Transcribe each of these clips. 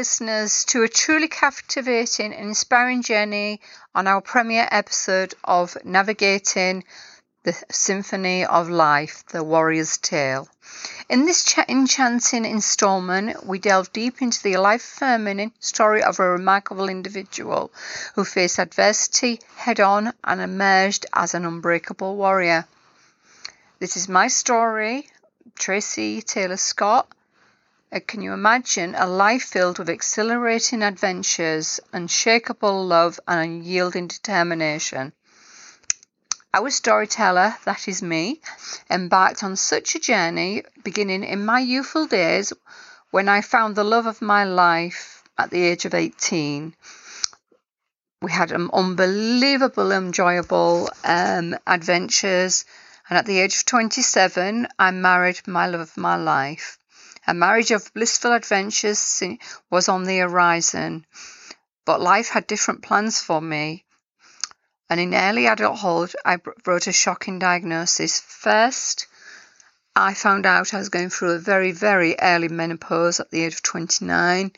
Listeners, to a truly captivating and inspiring journey on our premiere episode of Navigating the Symphony of Life, The Warrior's Tale. In this ch- enchanting installment, we delve deep into the life affirming story of a remarkable individual who faced adversity head on and emerged as an unbreakable warrior. This is my story, Tracy Taylor Scott uh, can you imagine a life filled with exhilarating adventures, unshakable love, and unyielding determination? Our storyteller, that is me, embarked on such a journey beginning in my youthful days when I found the love of my life at the age of 18. We had um, unbelievable, enjoyable um, adventures, and at the age of 27, I married my love of my life. A marriage of blissful adventures was on the horizon, but life had different plans for me. And in early adulthood, I wrote a shocking diagnosis. First, I found out I was going through a very, very early menopause at the age of 29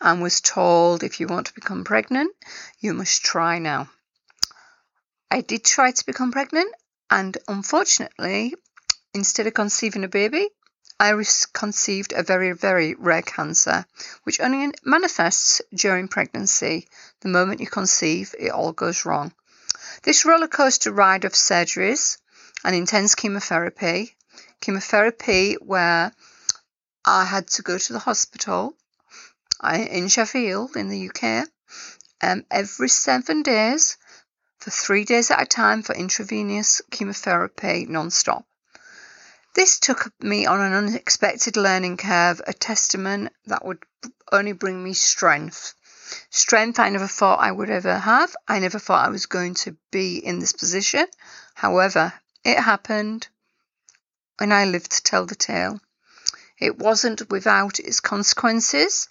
and was told if you want to become pregnant, you must try now. I did try to become pregnant, and unfortunately, instead of conceiving a baby, I conceived a very, very rare cancer, which only manifests during pregnancy. The moment you conceive, it all goes wrong. This roller coaster ride of surgeries and intense chemotherapy, chemotherapy where I had to go to the hospital in Sheffield in the UK um, every seven days for three days at a time for intravenous chemotherapy non-stop. This took me on an unexpected learning curve, a testament that would only bring me strength. Strength I never thought I would ever have. I never thought I was going to be in this position. However, it happened and I lived to tell the tale. It wasn't without its consequences,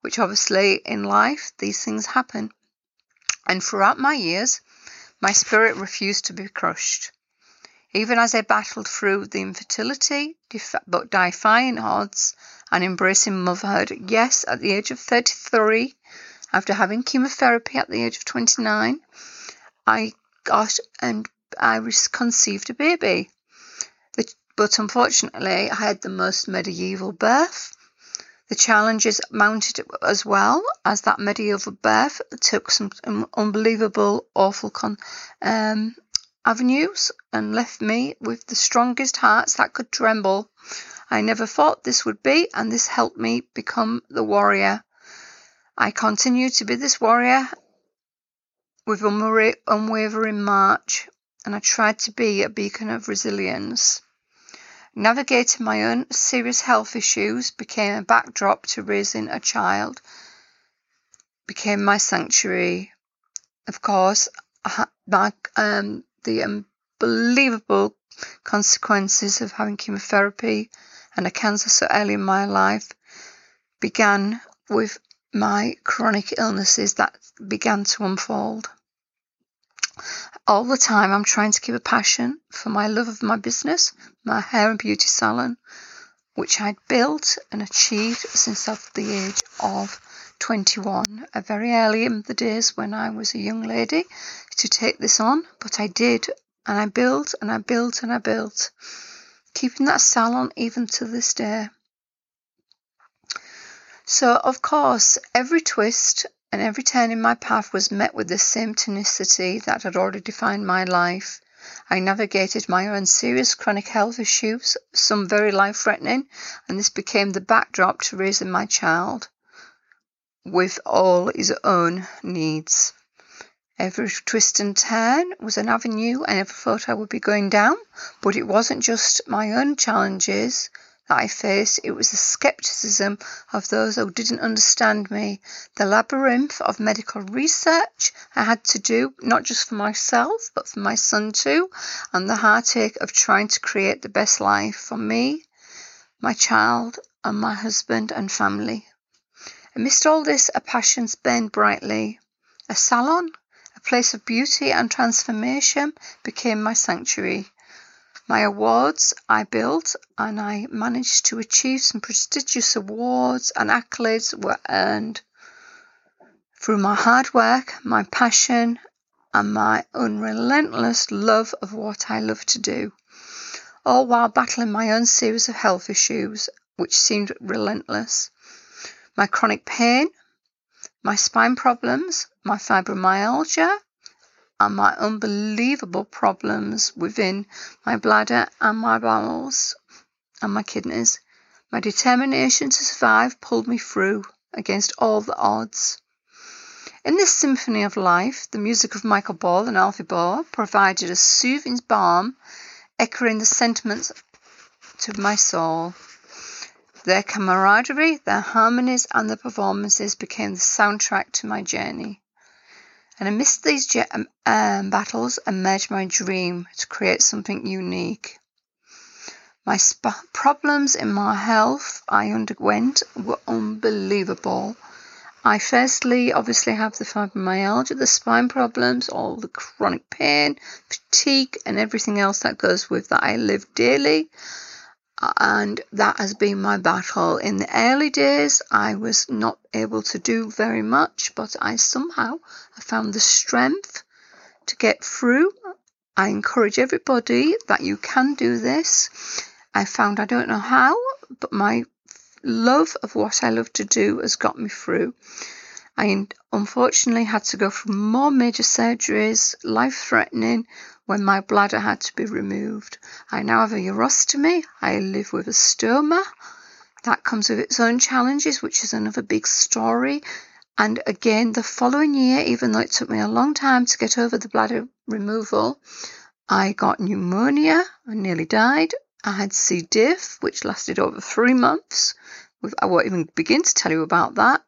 which obviously in life these things happen. And throughout my years, my spirit refused to be crushed. Even as I battled through the infertility, but defying odds and embracing motherhood, yes, at the age of 33, after having chemotherapy at the age of 29, I got and I conceived a baby. But unfortunately, I had the most medieval birth. The challenges mounted as well as that medieval birth took some unbelievable, awful con- um, avenues and left me with the strongest hearts that could tremble. I never thought this would be, and this helped me become the warrior. I continue to be this warrior with unwavering march, and I tried to be a beacon of resilience. Navigating my own serious health issues became a backdrop to raising a child, became my sanctuary. Of course, my, um, the unbelievable consequences of having chemotherapy and a cancer so early in my life began with my chronic illnesses that began to unfold. All the time, I'm trying to keep a passion for my love of my business, my hair and beauty salon, which I'd built and achieved since the age of 21, a very early in the days when I was a young lady, to take this on, but I did, and I built and I built and I built, keeping that salon even to this day. So, of course, every twist and every turn in my path was met with the same tenacity that had already defined my life. I navigated my own serious chronic health issues, some very life threatening, and this became the backdrop to raising my child with all his own needs. Every twist and turn was an avenue I never thought I would be going down, but it wasn't just my own challenges that I faced, it was the skepticism of those who didn't understand me, the labyrinth of medical research I had to do, not just for myself, but for my son too, and the heartache of trying to create the best life for me, my child, and my husband and family. Amidst all this, a passion burned brightly. A salon, a place of beauty and transformation, became my sanctuary. My awards I built and I managed to achieve some prestigious awards and accolades were earned through my hard work, my passion, and my unrelentless love of what I love to do, all while battling my own series of health issues, which seemed relentless. My chronic pain, my spine problems, my fibromyalgia, and my unbelievable problems within my bladder and my bowels and my kidneys. My determination to survive pulled me through against all the odds. In this symphony of life, the music of Michael Ball and Alfie Boe provided a soothing balm, echoing the sentiments to my soul. Their camaraderie, their harmonies, and their performances became the soundtrack to my journey. And amidst these um, um, battles emerged my dream to create something unique. My sp- problems in my health I underwent were unbelievable I firstly obviously have the fibromyalgia, the spine problems, all the chronic pain, fatigue, and everything else that goes with that. I live daily, and that has been my battle. In the early days, I was not able to do very much, but I somehow found the strength to get through. I encourage everybody that you can do this. I found I don't know how, but my love of what I love to do has got me through. I unfortunately had to go through more major surgeries, life threatening, when my bladder had to be removed. I now have a urostomy. I live with a stoma. That comes with its own challenges, which is another big story. And again, the following year, even though it took me a long time to get over the bladder removal, I got pneumonia. I nearly died. I had C. diff, which lasted over three months. I won't even begin to tell you about that.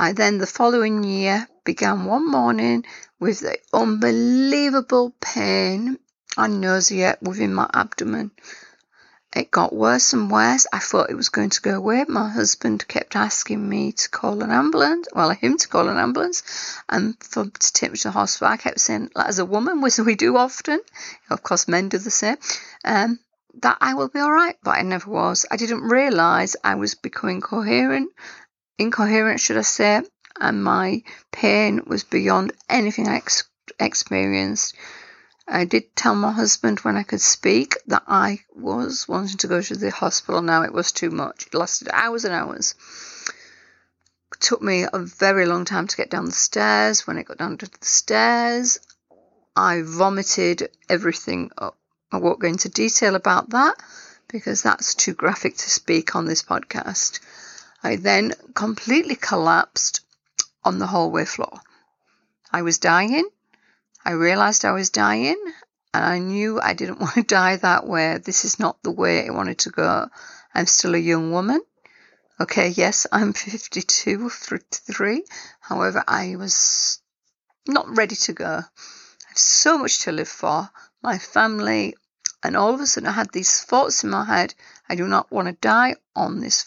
I then, the following year, began one morning with the unbelievable pain and nausea within my abdomen. It got worse and worse. I thought it was going to go away. My husband kept asking me to call an ambulance, well, him to call an ambulance, and for to take me to the hospital. I kept saying, as a woman, which we do often, of course, men do the same. Um, that I will be all right, but I never was. I didn't realize I was becoming coherent, incoherent, should I say, and my pain was beyond anything I ex- experienced. I did tell my husband when I could speak that I was wanting to go to the hospital. Now it was too much. It lasted hours and hours. It took me a very long time to get down the stairs. When I got down to the stairs, I vomited everything up. I won't go into detail about that because that's too graphic to speak on this podcast. I then completely collapsed on the hallway floor. I was dying. I realized I was dying and I knew I didn't want to die that way. This is not the way I wanted to go. I'm still a young woman. Okay, yes, I'm 52 or 53. However, I was not ready to go. I have so much to live for my family, and all of a sudden I had these thoughts in my head I do not want to die on this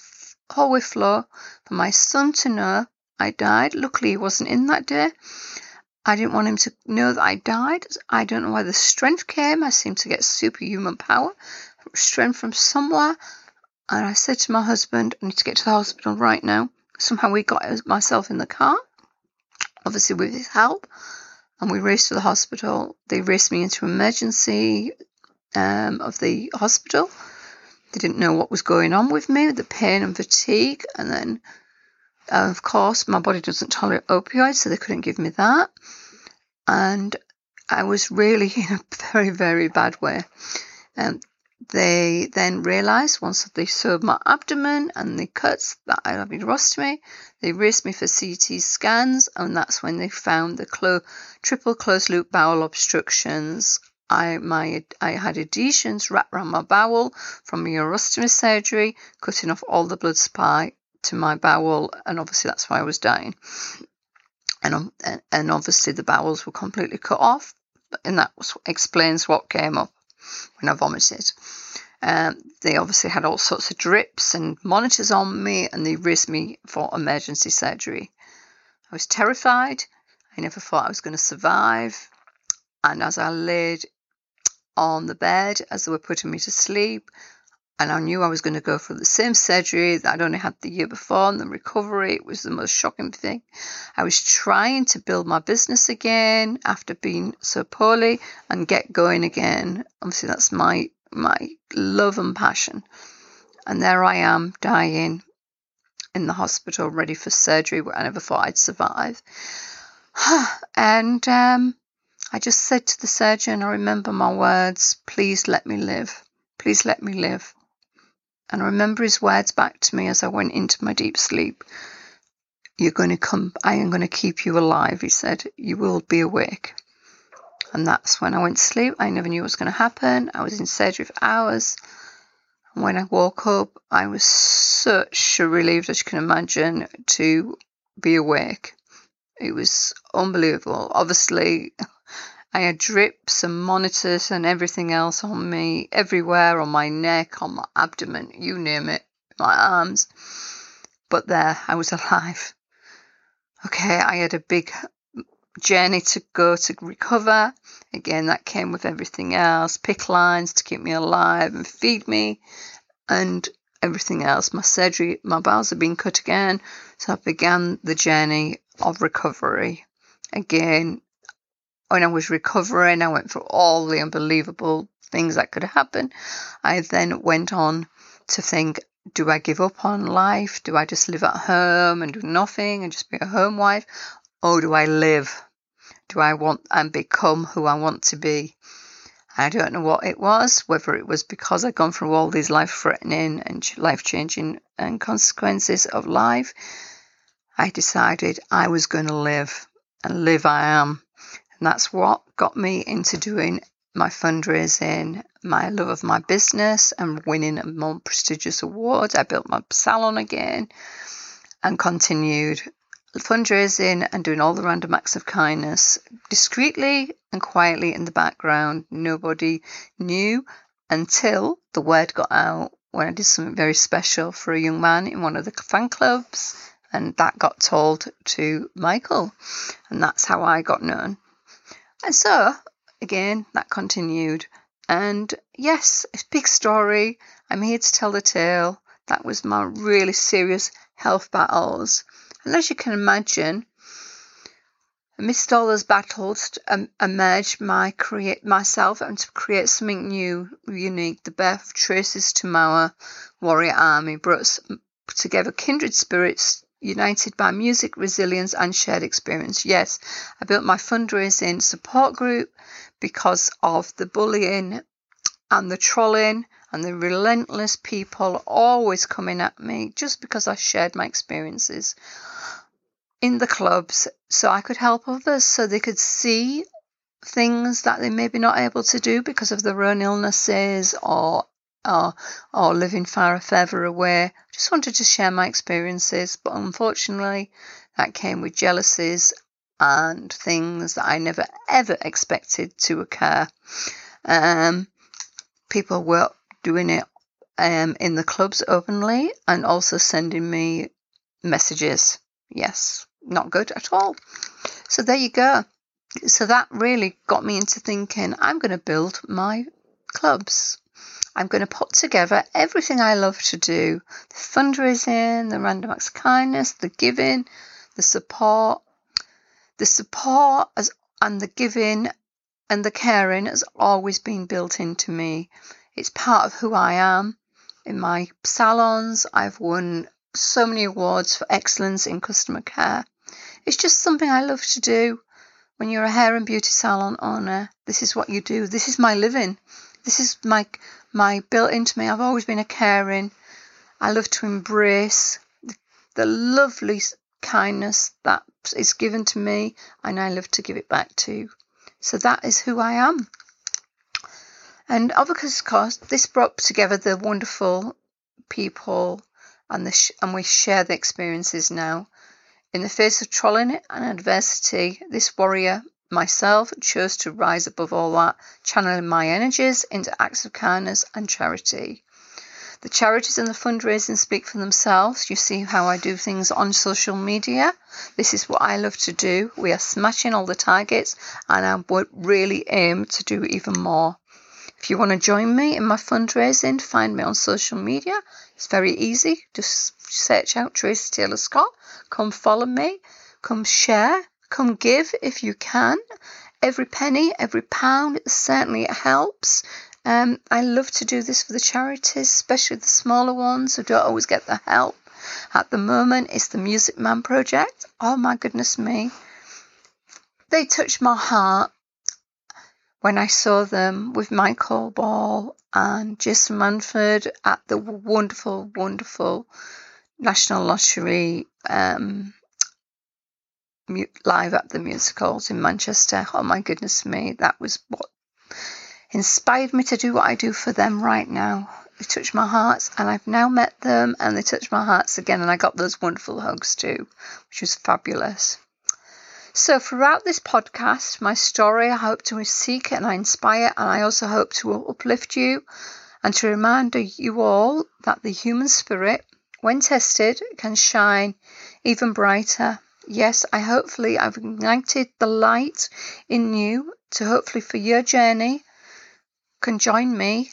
hallway floor for my son to know I died. Luckily, he wasn't in that day. I didn't want him to know that I died. I don't know where the strength came. I seemed to get superhuman power, strength from somewhere. And I said to my husband, I need to get to the hospital right now. Somehow we got myself in the car, obviously with his help and we raced to the hospital. They raced me into emergency um, of the hospital. They didn't know what was going on with me, the pain and fatigue, and then, uh, of course, my body doesn't tolerate opioids, so they couldn't give me that. And I was really in a very, very bad way. Um, they then realised once they sewed my abdomen and the cuts that I had urostomy, they raced me for CT scans, and that's when they found the clo- triple closed loop bowel obstructions. I my I had adhesions wrapped around my bowel from my urostomy surgery, cutting off all the blood supply to my bowel, and obviously that's why I was dying. And and obviously the bowels were completely cut off, and that explains what came up when I vomited. Um, they obviously had all sorts of drips and monitors on me, and they risked me for emergency surgery. I was terrified. I never thought I was going to survive. And as I laid on the bed as they were putting me to sleep. And I knew I was going to go for the same surgery that I'd only had the year before, and the recovery it was the most shocking thing. I was trying to build my business again after being so poorly and get going again. Obviously, that's my my love and passion. And there I am dying in the hospital, ready for surgery, where I never thought I'd survive. and um, I just said to the surgeon, I remember my words, please let me live. Please let me live. And I remember his words back to me as I went into my deep sleep. You're going to come, I am going to keep you alive, he said. You will be awake. And that's when I went to sleep. I never knew what was going to happen. I was in surgery for hours. And when I woke up, I was such a relief, as you can imagine, to be awake. It was unbelievable. Obviously, I had drips and monitors and everything else on me, everywhere on my neck, on my abdomen, you name it, my arms. But there, I was alive. Okay, I had a big journey to go to recover. Again, that came with everything else PICC lines to keep me alive and feed me, and everything else. My surgery, my bowels had been cut again, so I began the journey of recovery. Again, when I was recovering, I went through all the unbelievable things that could happen. I then went on to think, do I give up on life? Do I just live at home and do nothing and just be a home wife? Or do I live? Do I want and become who I want to be? I don't know what it was, whether it was because I'd gone through all these life threatening and life changing and consequences of life. I decided I was going to live and live I am. And that's what got me into doing my fundraising, my love of my business, and winning a more prestigious award. I built my salon again and continued fundraising and doing all the random acts of kindness discreetly and quietly in the background. Nobody knew until the word got out when I did something very special for a young man in one of the fan clubs, and that got told to Michael, and that's how I got known. And so, again, that continued. And yes, it's big story. I'm here to tell the tale. That was my really serious health battles. And as you can imagine, amidst all those battles, um, emerged my create myself and to create something new, unique. The birth of Traces Tumawa Warrior Army brought together kindred spirits united by music, resilience, and shared experience. Yes, I built my fundraising support group because of the bullying and the trolling and the relentless people always coming at me just because I shared my experiences in the clubs so I could help others so they could see things that they may be not able to do because of their own illnesses or or, or living far further away. I just wanted to share my experiences, but unfortunately, that came with jealousies and things that I never ever expected to occur. Um, people were doing it um, in the clubs openly and also sending me messages. Yes, not good at all. So there you go. So that really got me into thinking I'm going to build my clubs. I'm going to put together everything I love to do the fundraising, the random acts of kindness, the giving, the support. The support as, and the giving and the caring has always been built into me. It's part of who I am. In my salons, I've won so many awards for excellence in customer care. It's just something I love to do. When you're a hair and beauty salon owner, this is what you do. This is my living. This is my my built into me. I've always been a caring. I love to embrace the, the lovely kindness that is given to me, and I love to give it back too. So that is who I am. And of course, this brought together the wonderful people, and the sh- and we share the experiences now. In the face of trolling and adversity, this warrior myself chose to rise above all that, channeling my energies into acts of kindness and charity. The charities and the fundraising speak for themselves. You see how I do things on social media. This is what I love to do. We are smashing all the targets, and I would really aim to do even more. If you want to join me in my fundraising, find me on social media. It's very easy. Just search out Tracy Taylor Scott. Come follow me. Come share. Come give if you can. Every penny, every pound, certainly helps. Um, I love to do this for the charities, especially the smaller ones who don't always get the help. At the moment, it's the Music Man Project. Oh my goodness me. They touched my heart when I saw them with Michael Ball and Jason Manford at the wonderful, wonderful National Lottery um, live at the musicals in Manchester. Oh my goodness me, that was what inspired me to do what I do for them right now. They touched my hearts, and I've now met them, and they touched my hearts again, and I got those wonderful hugs too, which was fabulous. So, throughout this podcast, my story, I hope to seek and I inspire, and I also hope to uplift you and to remind you all that the human spirit, when tested, can shine even brighter. Yes, I hopefully I've ignited the light in you to hopefully for your journey can join me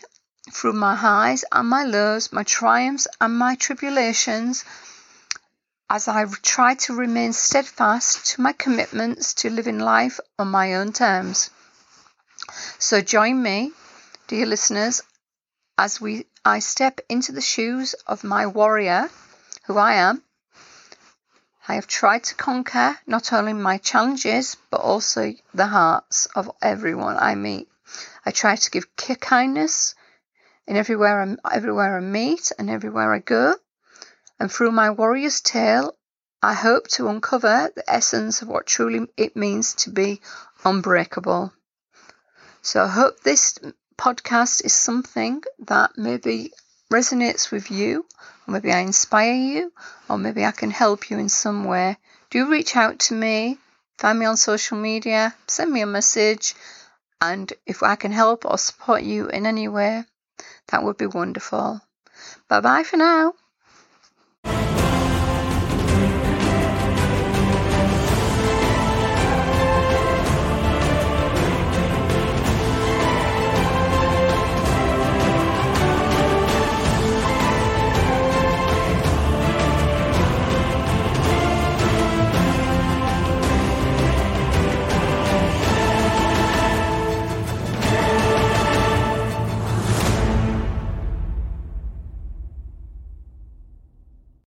through my highs and my lows, my triumphs and my tribulations as I try to remain steadfast to my commitments to living life on my own terms. So join me, dear listeners, as we I step into the shoes of my warrior, who I am. I have tried to conquer not only my challenges but also the hearts of everyone I meet. I try to give kindness in everywhere I, everywhere I meet and everywhere I go and through my warrior's tale, I hope to uncover the essence of what truly it means to be unbreakable. So I hope this podcast is something that maybe resonates with you, or maybe I inspire you, or maybe I can help you in some way. Do reach out to me, find me on social media, send me a message, and if I can help or support you in any way, that would be wonderful. Bye bye for now.